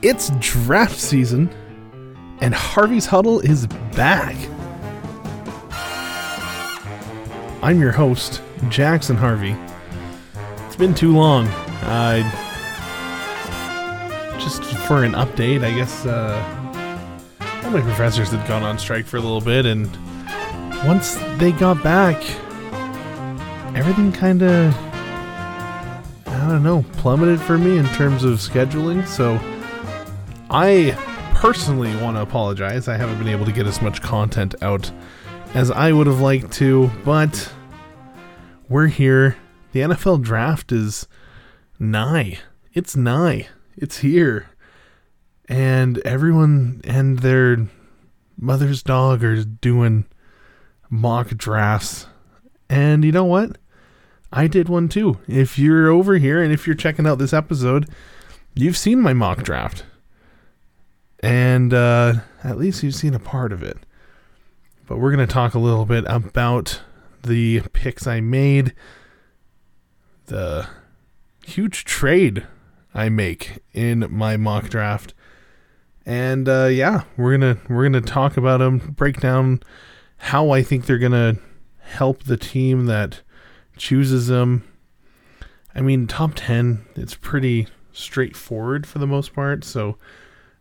It's draft season, and Harvey's Huddle is back. I'm your host, Jackson Harvey. It's been too long. Just for an update, I guess uh, all my professors had gone on strike for a little bit, and once they got back, everything kind of, I don't know, plummeted for me in terms of scheduling. So I personally want to apologize. I haven't been able to get as much content out as I would have liked to, but we're here. The NFL draft is nigh. It's nigh. It's here. And everyone and their mother's dog are doing mock drafts. And you know what? I did one too. If you're over here and if you're checking out this episode, you've seen my mock draft and uh, at least you've seen a part of it. But we're going to talk a little bit about the picks I made, the huge trade I make in my mock draft, and uh, yeah, we're gonna we're gonna talk about them, break down how I think they're gonna help the team that chooses them. I mean, top ten, it's pretty straightforward for the most part, so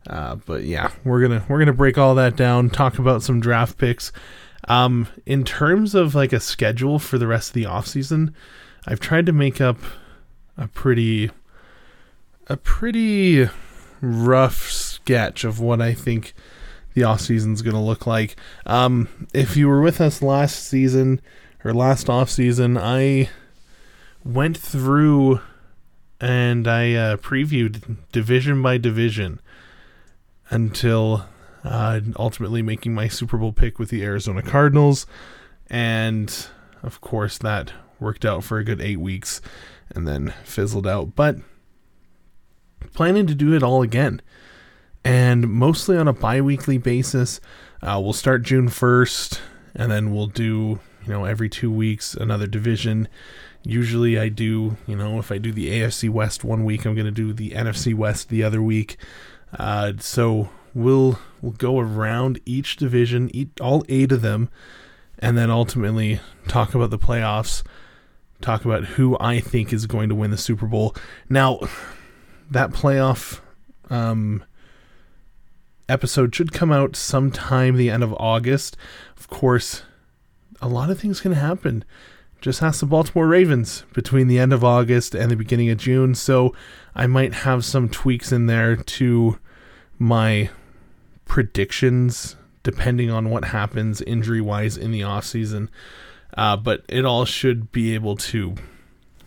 uh, but yeah, we're gonna we're gonna break all that down, talk about some draft picks. Um, in terms of like a schedule for the rest of the offseason, I've tried to make up a pretty a pretty rough sketch of what I think the off season is going to look like. Um, if you were with us last season or last off season, I went through and I uh, previewed division by division until uh, ultimately making my Super Bowl pick with the Arizona Cardinals. And of course, that worked out for a good eight weeks and then fizzled out. But planning to do it all again. And mostly on a bi weekly basis. Uh, we'll start June 1st, and then we'll do, you know, every two weeks another division. Usually I do, you know, if I do the AFC West one week, I'm going to do the NFC West the other week. Uh, so we'll we'll go around each division, eat all eight of them, and then ultimately talk about the playoffs. Talk about who I think is going to win the Super Bowl. Now, that playoff um, episode should come out sometime the end of August. Of course, a lot of things can happen. Just ask the Baltimore Ravens between the end of August and the beginning of June. So I might have some tweaks in there to my predictions depending on what happens injury wise in the off season. Uh, but it all should be able to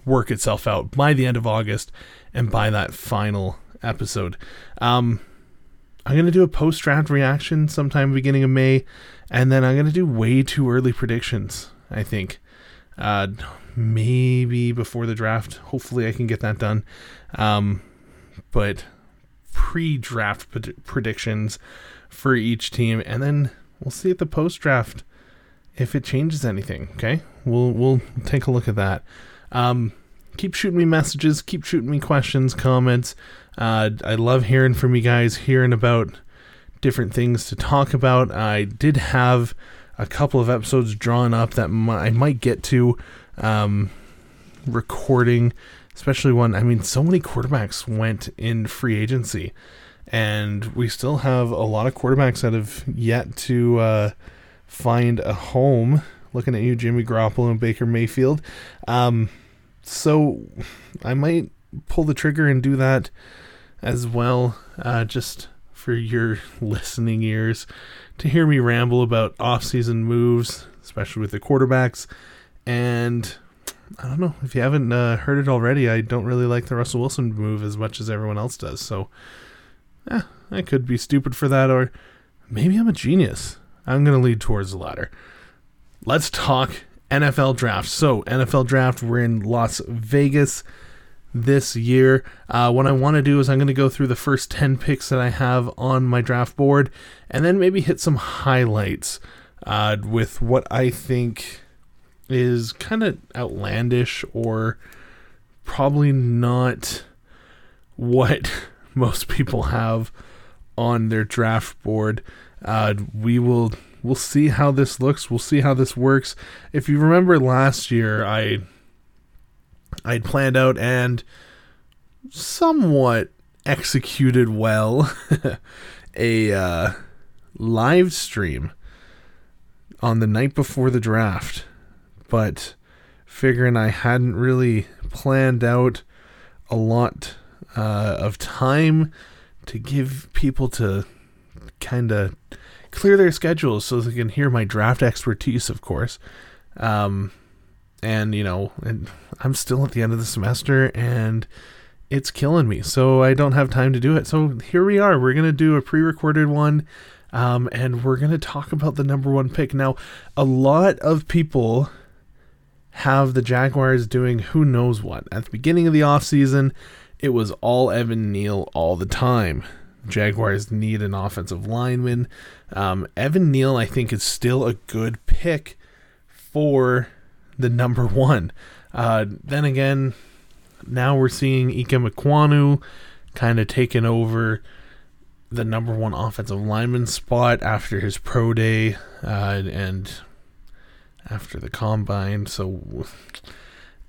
work itself out by the end of August and by that final episode. Um, I'm going to do a post draft reaction sometime beginning of May, and then I'm going to do way too early predictions, I think. Uh, maybe before the draft. Hopefully, I can get that done. Um, but pre draft pred- predictions for each team, and then we'll see at the post draft if it changes anything. Okay, we'll we'll take a look at that. Um, keep shooting me messages, keep shooting me questions, comments. Uh, I love hearing from you guys, hearing about different things to talk about. I did have a couple of episodes drawn up that I might get to um, recording, especially one. I mean, so many quarterbacks went in free agency, and we still have a lot of quarterbacks that have yet to uh, find a home. Looking at you, Jimmy Garoppolo and Baker Mayfield. Um, so I might pull the trigger and do that as well, uh, just for your listening ears to hear me ramble about off-season moves, especially with the quarterbacks. And I don't know if you haven't uh, heard it already. I don't really like the Russell Wilson move as much as everyone else does. So, I could be stupid for that, or maybe I'm a genius. I'm to lead towards the latter. Let's talk NFL draft. So, NFL draft, we're in Las Vegas this year. Uh, what I want to do is I'm going to go through the first 10 picks that I have on my draft board and then maybe hit some highlights uh, with what I think is kind of outlandish or probably not what most people have on their draft board. Uh, we will we'll see how this looks. We'll see how this works. If you remember last year, I I'd planned out and somewhat executed well a uh, live stream on the night before the draft, but figuring I hadn't really planned out a lot uh, of time to give people to kind of clear their schedules so they can hear my draft expertise, of course. Um, and you know, and I'm still at the end of the semester and it's killing me. So I don't have time to do it. So here we are. We're gonna do a pre-recorded one. Um, and we're going to talk about the number one pick. Now, a lot of people have the Jaguars doing who knows what. At the beginning of the offseason, it was all Evan Neal all the time. Jaguars need an offensive lineman. Um, Evan Neal, I think, is still a good pick for the number one. Uh, then again, now we're seeing Ikem Ekwonu kind of taking over the number one offensive lineman spot after his pro day uh, and after the combine. So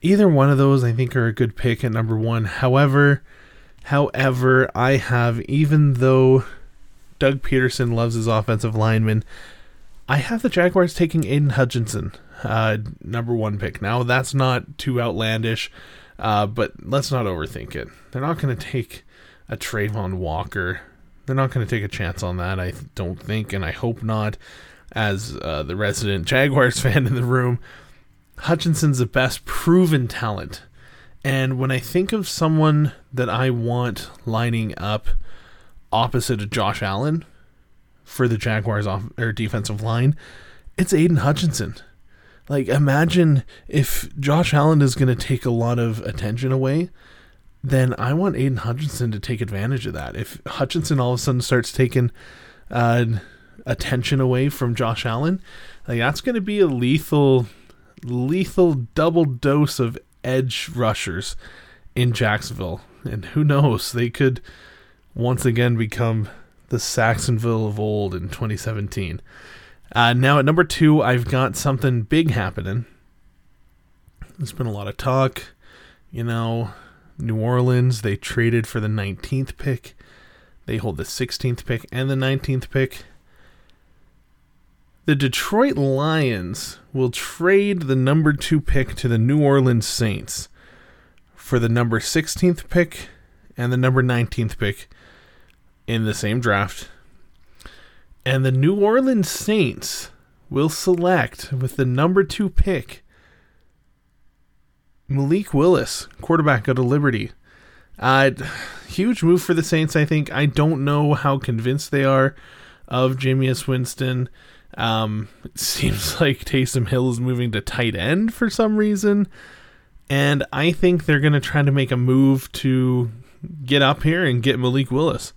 either one of those, I think, are a good pick at number one. However, however, I have even though Doug Pederson loves his offensive lineman, I have the Jaguars taking Aiden Hutchinson, uh, number one pick. Now that's not too outlandish, uh, but let's not overthink it. They're not going to take a Travon Walker they're not going to take a chance on that, I don't think, and I hope not. As uh, the resident Jaguars fan in the room, Hutchinson's the best proven talent. And when I think of someone that I want lining up opposite of Josh Allen for the Jaguars off or defensive line, it's Aiden Hutchinson. Like imagine if Josh Allen is going to take a lot of attention away, then I want Aiden Hutchinson to take advantage of that. If Hutchinson all of a sudden starts taking uh, attention away from Josh Allen, like that's going to be a lethal, lethal double dose of edge rushers in Jacksonville. And who knows, they could once again become the Sacksonville of old in 2017. Uh, now at number two, I've got something big happening. There's been a lot of talk, you know, New Orleans, they traded for the 19th pick. They hold the 16th pick and the 19th pick. The Detroit Lions will trade the number 2 pick to the New Orleans Saints for the number 16th pick and the number 19th pick in the same draft. And the New Orleans Saints will select with the number 2 pick Malik Willis, quarterback out of Liberty. Uh, huge move for the Saints, I think. I don't know how convinced they are of Jameis Winston. Um, it seems like Taysom Hill is moving to tight end for some reason. And I think they're going to try to make a move to get up here and get Malik Willis.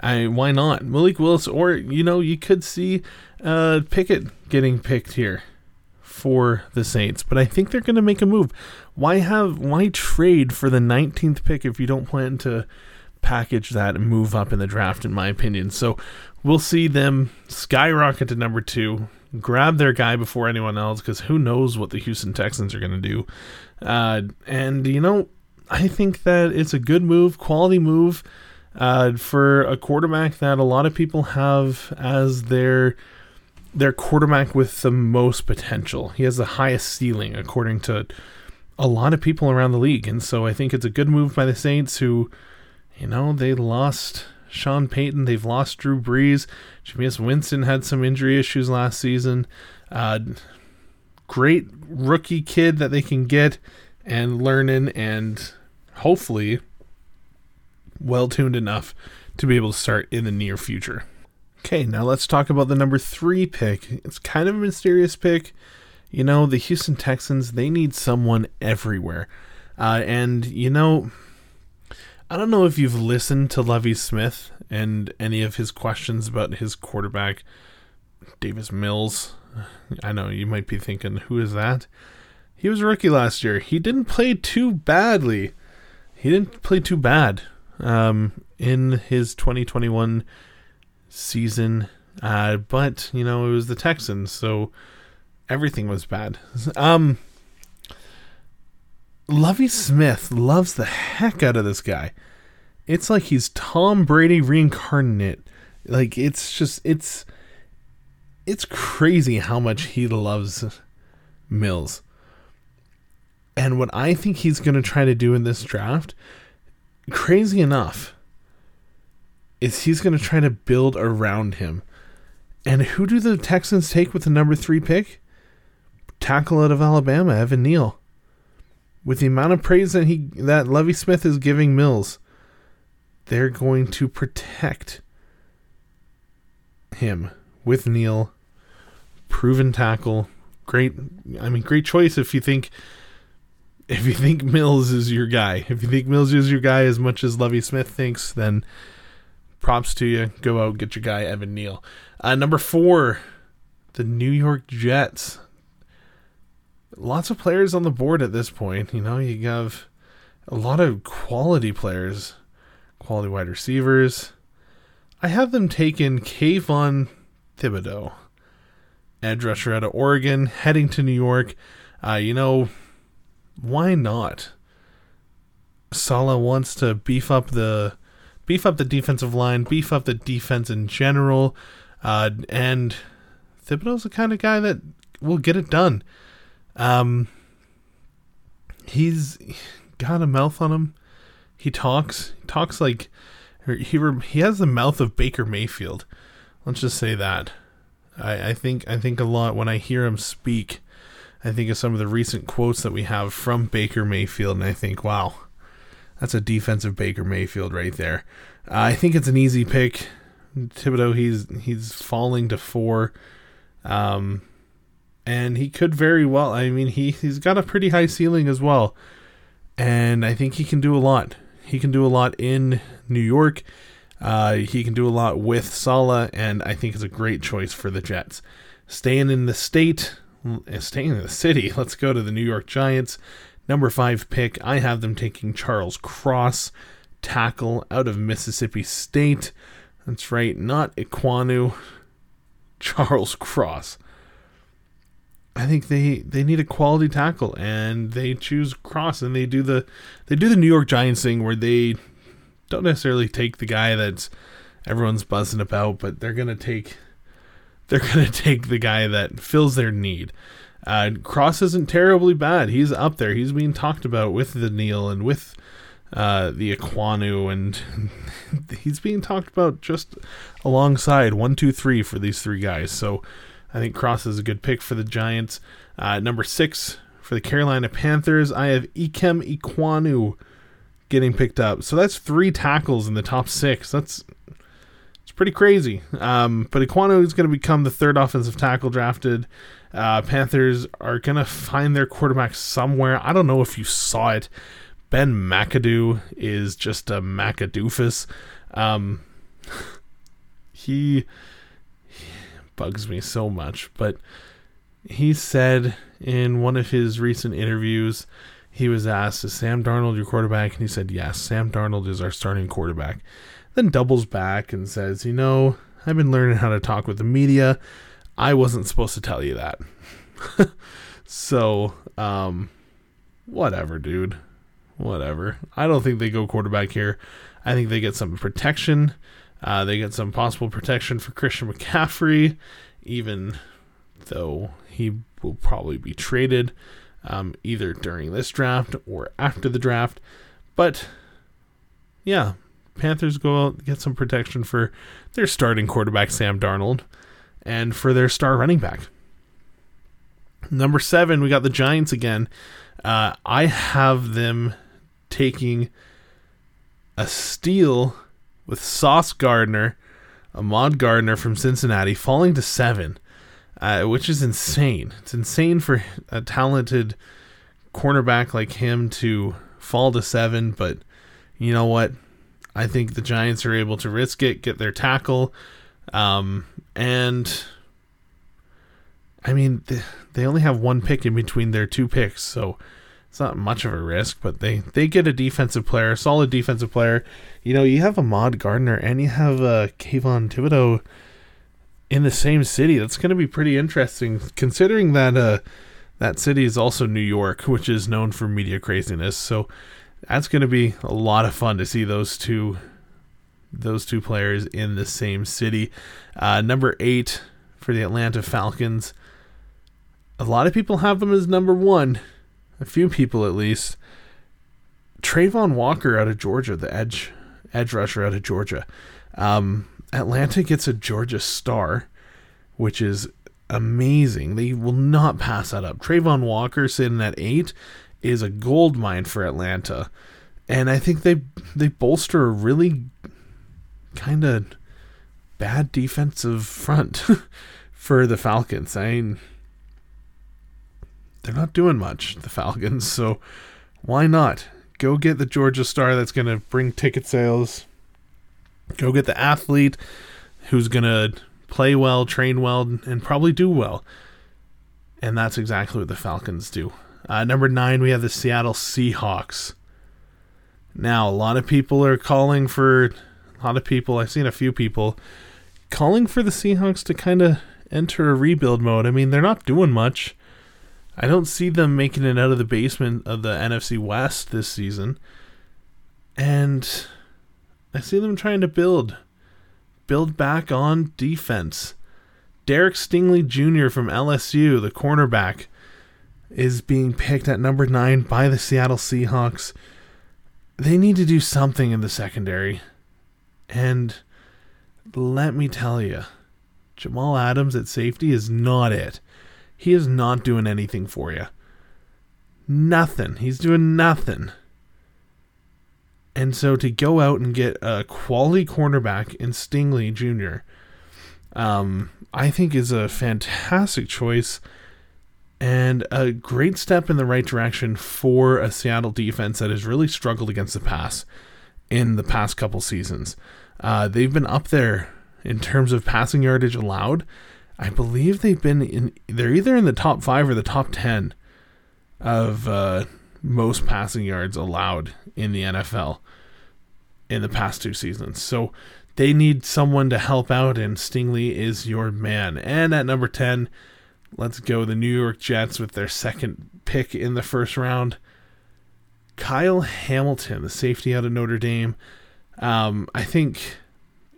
I why not Malik Willis? Or you know, you could see uh, Pickett getting picked here for the Saints, but I think they're going to make a move. Why have why trade for the 19th pick if you don't plan to package that and move up in the draft in my opinion. So we'll see them skyrocket to number 2, grab their guy before anyone else cuz who knows what the Houston Texans are going to do. Uh, and you know, I think that it's a good move, quality move uh, for a quarterback that a lot of people have as their their quarterback with the most potential. He has the highest ceiling, according to a lot of people around the league. And so I think it's a good move by the Saints, who, you know, they lost Sean Payton, they've lost Drew Brees. Jameis Winston had some injury issues last season. Uh, great rookie kid that they can get and learning, and hopefully well tuned enough to be able to start in the near future. Okay, now let's talk about the number three pick. It's kind of a mysterious pick. You know, the Houston Texans, they need someone everywhere. Uh, and, you know, I don't know if you've listened to Lovie Smith and any of his questions about his quarterback, Davis Mills. I know you might be thinking, who is that? He was a rookie last year. He didn't play too badly. He didn't play too bad. Um, in his 2021 season, uh, but you know it was the Texans, so everything was bad. Um, Lovie Smith loves the heck out of this guy. It's like he's Tom Brady reincarnate. Like it's just it's it's crazy how much he loves Mills. And what I think he's going to try to do in this draft, crazy enough, is he's going to try to build around him. And who do the Texans take with the number three pick? Tackle out of Alabama, Evan Neal. With the amount of praise that he that Lovie Smith is giving Mills, they're going to protect him with Neal. Proven tackle. Great I mean great choice if you think if you think Mills is your guy. If you think Mills is your guy as much as Lovie Smith thinks, then props to you. Go out get your guy Evan Neal. Uh, number four, the New York Jets. Lots of players on the board at this point. You know, you have a lot of quality players, quality wide receivers. I have them taken Kayvon Thibodeaux, edge rusher out of Oregon, heading to New York. Uh, you know, why not? Saleh wants to beef up the beef up the defensive line, beef up the defense in general, uh, and Thibodeaux's the kind of guy that will get it done. Um, he's got a mouth on him. He talks. He talks like he he has the mouth of Baker Mayfield. Let's just say that. I, I think I think a lot when I hear him speak. I think of some of the recent quotes that we have from Baker Mayfield, and I think, wow, that's a defensive Baker Mayfield right there. Uh, I think it's an easy pick. Thibodeaux, he's he's falling to four, um, and he could very well. I mean, he he's got a pretty high ceiling as well, and I think he can do a lot. He can do a lot in New York. Uh, he can do a lot with Saleh, and I think it's a great choice for the Jets. Staying in the state, Uh, staying in the city, let's go to the New York Giants. Number five pick, I have them taking Charles Cross, tackle out of Mississippi State. That's right, not Ekwonu, Charles Cross. I think they they need a quality tackle, and they choose Cross, and they do the they do the New York Giants thing where they don't necessarily take the guy that's everyone's buzzing about, but they're gonna take they're gonna take the guy that fills their need. Uh, Cross isn't terribly bad. He's up there. He's being talked about with the Neal and with uh, the Ekwonu, and he's being talked about just alongside one, two, three for these three guys. So I think Cross is a good pick for the Giants. Uh, number six for the Carolina Panthers, I have Ikem Ekwonu getting picked up. So that's three tackles in the top six. That's it's pretty crazy. Um, but Ekwonu is going to become the third offensive tackle drafted. Uh, Panthers are going to find their quarterback somewhere. I don't know if you saw it. Ben McAdoo is just a McAdoofus. Um, he, he bugs me so much, but he said in one of his recent interviews, he was asked, Is Sam Darnold your quarterback? And he said, Yes, Sam Darnold is our starting quarterback. Then doubles back and says, You know, I've been learning how to talk with the media. I wasn't supposed to tell you that. so, um, whatever, dude. Whatever. I don't think they go quarterback here. I think they get some protection. Uh, they get some possible protection for Christian McCaffrey, even though he will probably be traded um, either during this draft or after the draft. But yeah, Panthers go out get some protection for their starting quarterback Sam Darnold and for their star running back. Number seven, we got the Giants again. Uh, I have them taking a steal with Sauce Gardner, Ahmad Gardner from Cincinnati, falling to seven, uh, which is insane. It's insane for a talented cornerback like him to fall to seven, but you know what? I think the Giants are able to risk it, get their tackle, um, and I mean, they only have one pick in between their two picks, so it's not much of a risk, but they they get a defensive player, a solid defensive player. You know, you have Ahmad Gardner and you have uh, Kayvon Thibodeaux in the same city. That's going to be pretty interesting, considering that uh, that city is also New York, which is known for media craziness. So that's going to be a lot of fun to see those two those two players in the same city. Uh, number eight for the Atlanta Falcons. A lot of people have them as number one a few people at least. Travon Walker out of Georgia, the edge edge rusher out of Georgia. Um, Atlanta gets a Georgia star, which is amazing. They will not pass that up. Travon Walker sitting at eight is a gold mine for Atlanta, and I think they they bolster a really kind of bad defensive front for the Falcons. I mean, they're not doing much, the Falcons. So why not? Go get the Georgia star that's going to bring ticket sales. Go get the athlete who's going to play well, train well, and probably do well. And that's exactly what the Falcons do. Uh, number nine, we have the Seattle Seahawks. Now, a lot of people are calling for, a lot of people, I've seen a few people calling for the Seahawks to kind of enter a rebuild mode. I mean, they're not doing much. I don't see them making it out of the basement of the NFC West this season. And I see them trying to build build back on defense. Derek Stingley Jr. from LSU, the cornerback, is being picked at number 9 by the Seattle Seahawks. They need to do something in the secondary. And let me tell you, Jamal Adams at safety is not it. He is not doing anything for you. Nothing. He's doing nothing. And so to go out and get a quality cornerback in Stingley Jr., um, I think is a fantastic choice and a great step in the right direction for a Seattle defense that has really struggled against the pass in the past couple seasons. Uh, they've been up there in terms of passing yardage allowed, I believe they've been in. They're either in the top five or the top ten of uh, most passing yards allowed in the NFL in the past two seasons. So they need someone to help out, and Stingley is your man. And at number ten, let's go the New York Jets with their second pick in the first round. Kyle Hamilton, the safety out of Notre Dame. Um, I think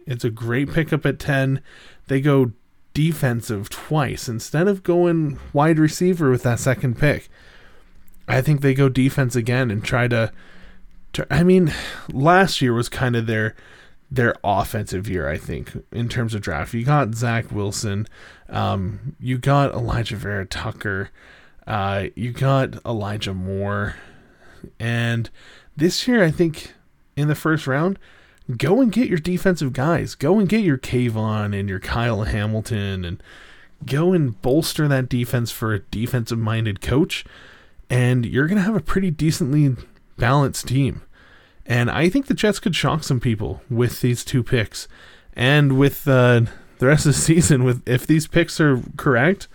it's a great pickup at 10. They go defensive twice instead of going wide receiver with that second pick. I think they go defense again and try to, to I mean, last year was kind of their their offensive year, I think, in terms of draft. You got Zach Wilson, um, you got Alijah Vera-Tucker, uh, you got Elijah Moore, and this year I think in the first round go and get your defensive guys. Go and get your Kayvon and your Kyle Hamilton and go and bolster that defense for a defensive minded coach. And you're going to have a pretty decently balanced team. And I think the Jets could shock some people with these two picks. And with uh, the rest of the season, with if these picks are correct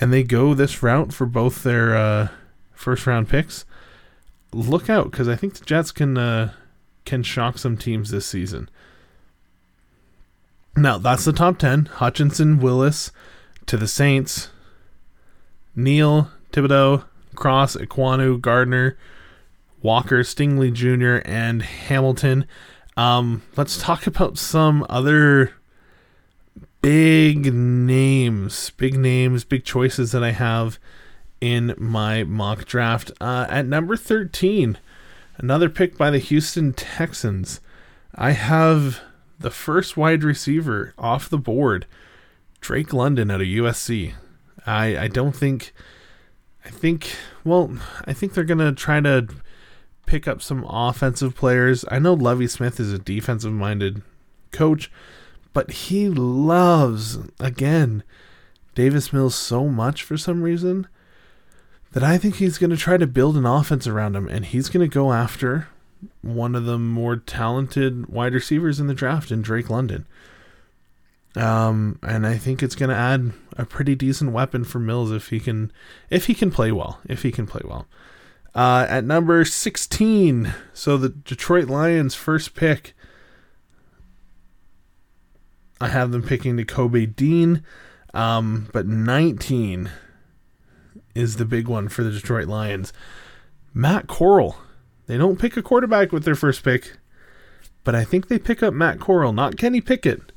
and they go this route for both their uh, first round picks, look out because I think the Jets can uh, can shock some teams this season. Now, that's the top 10. Hutchinson, Willis to the Saints, Neal, Thibodeaux, Cross, Ekwonu, Gardner, Walker, Stingley Jr., and Hamilton. Um, let's talk about some other big names, big names, big choices that I have in my mock draft. Uh, at number 13, Another pick by the Houston Texans. I have the first wide receiver off the board, Drake London out of USC. I I don't think I think well, I think they're going to try to pick up some offensive players. I know Lovie Smith is a defensive minded coach, but he loves again Davis Mills so much for some reason that I think he's going to try to build an offense around him, and he's going to go after one of the more talented wide receivers in the draft in Drake London. Um, and I think it's going to add a pretty decent weapon for Mills if he can, if he can play well, if he can play well. Uh, at number 16, so the Detroit Lions' first pick, I have them picking Nakobe Dean. Um, but 19 is the big one for the Detroit Lions. Matt Corral. They don't pick a quarterback with their first pick, but I think they pick up Matt Corral, not Kenny Pickett,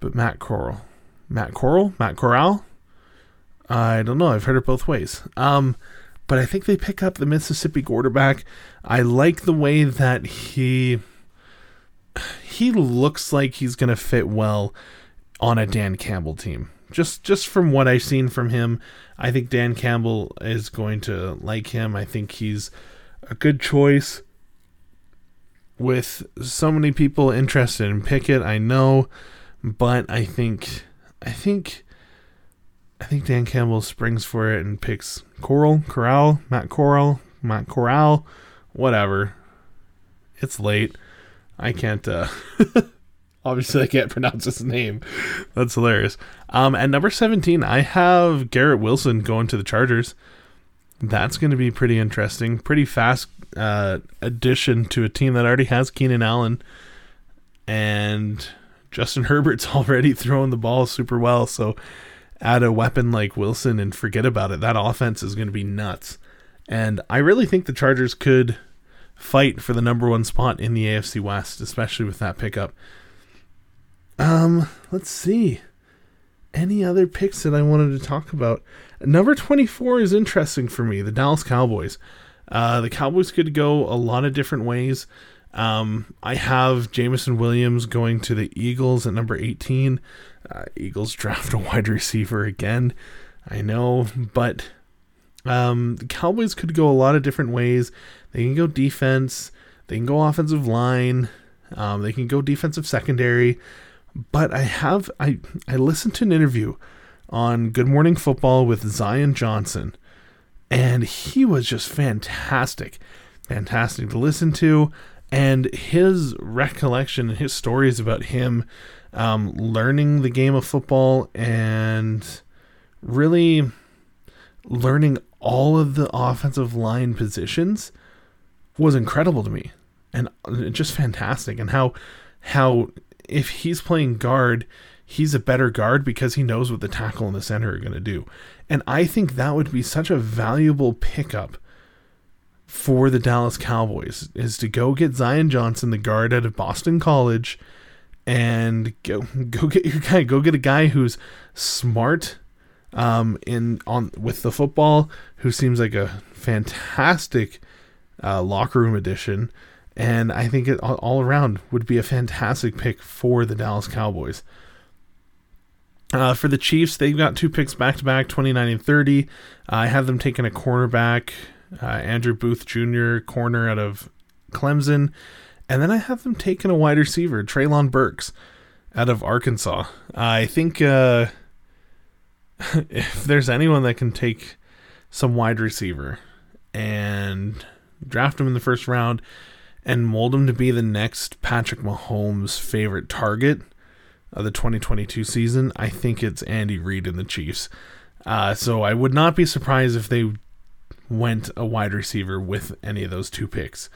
but Matt Corral. Matt Corral? Matt Corral? I don't know. I've heard it both ways. Um, but I think they pick up the Mississippi quarterback. I like the way that he he looks like he's going to fit well on a Dan Campbell team. Just just from what I've seen from him, I think Dan Campbell is going to like him. I think he's a good choice. With so many people interested in Pickett, I know, but I think I think I think Dan Campbell springs for it and picks Coral, Corral, Matt Coral, Matt Corral, whatever. It's late. I can't uh obviously I can't pronounce his name. That's hilarious. Um at number 17, I have Garrett Wilson going to the Chargers. That's going to be pretty interesting. Pretty fast uh, addition to a team that already has Keenan Allen. And Justin Herbert's already throwing the ball super well. So add a weapon like Wilson and forget about it. That offense is going to be nuts. And I really think the Chargers could fight for the number one spot in the AFC West, especially with that pickup. Um, let's see. Any other picks that I wanted to talk about? Number 24 is interesting for me, the Dallas Cowboys. Uh, the Cowboys could go a lot of different ways. Um, I have Jameson Williams going to the Eagles at number 18. Uh, Eagles draft a wide receiver again. I know, but um, the Cowboys could go a lot of different ways. They can go defense, they can go offensive line, um, they can go defensive secondary. But I have I I listened to an interview on Good Morning Football with Zion Johnson, and he was just fantastic, fantastic to listen to and his recollection and his stories about him um, learning the game of football and really learning all of the offensive line positions was incredible to me. And just fantastic. And how how if he's playing guard he's a better guard because he knows what the tackle and the center are going to do. And i think that would be such a valuable pickup for the Dallas Cowboys is to go get Zion Johnson, the guard out of Boston College, and go go get your guy. Go get a guy who's smart, um, in on with the football, who seems like a fantastic uh, locker room addition, and I think it all, all around would be a fantastic pick for the Dallas Cowboys. Uh, for the Chiefs, they've got two picks back to back, 29 and 30. Uh, I have them taking a cornerback uh, Andrew Booth Jr., corner out of Clemson. And then I have them taking a wide receiver, Treylon Burks, out of Arkansas. I think uh, if there's anyone that can take some wide receiver and draft him in the first round and mold him to be the next Patrick Mahomes' favorite target of the 2022 season, I think it's Andy Reid and the Chiefs. Uh, so I would not be surprised if they went a wide receiver with any of those two picks.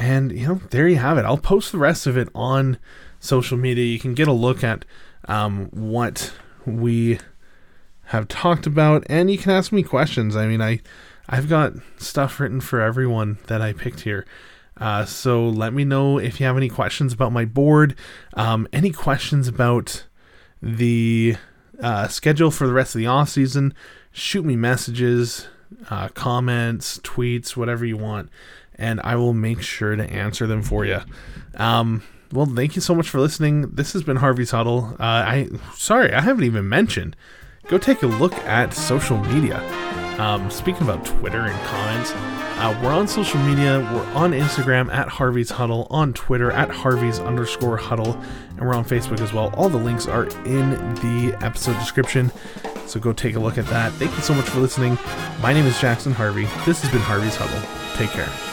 And, you know, there you have it. I'll post the rest of it on social media. You can get a look at um, what we have talked about, and you can ask me questions. I mean, I, I've got stuff written for everyone that I picked here. Uh, so let me know if you have any questions about my board, um, any questions about the uh, schedule for the rest of the off season shoot me messages, uh, comments, tweets, whatever you want, and I will make sure to answer them for you. Um, well, thank you so much for listening. This has been Harvey's Huddle. Uh, I sorry, I haven't even mentioned. Go take a look at social media. Um, speaking about Twitter and comments, uh, we're on social media. We're on Instagram at Harvey's Huddle, on Twitter at Harvey's underscore Huddle, and we're on Facebook as well. All the links are in the episode description. So go take a look at that. Thank you so much for listening. My name is Jackson Harvey. This has been Harvey's Huddle. Take care.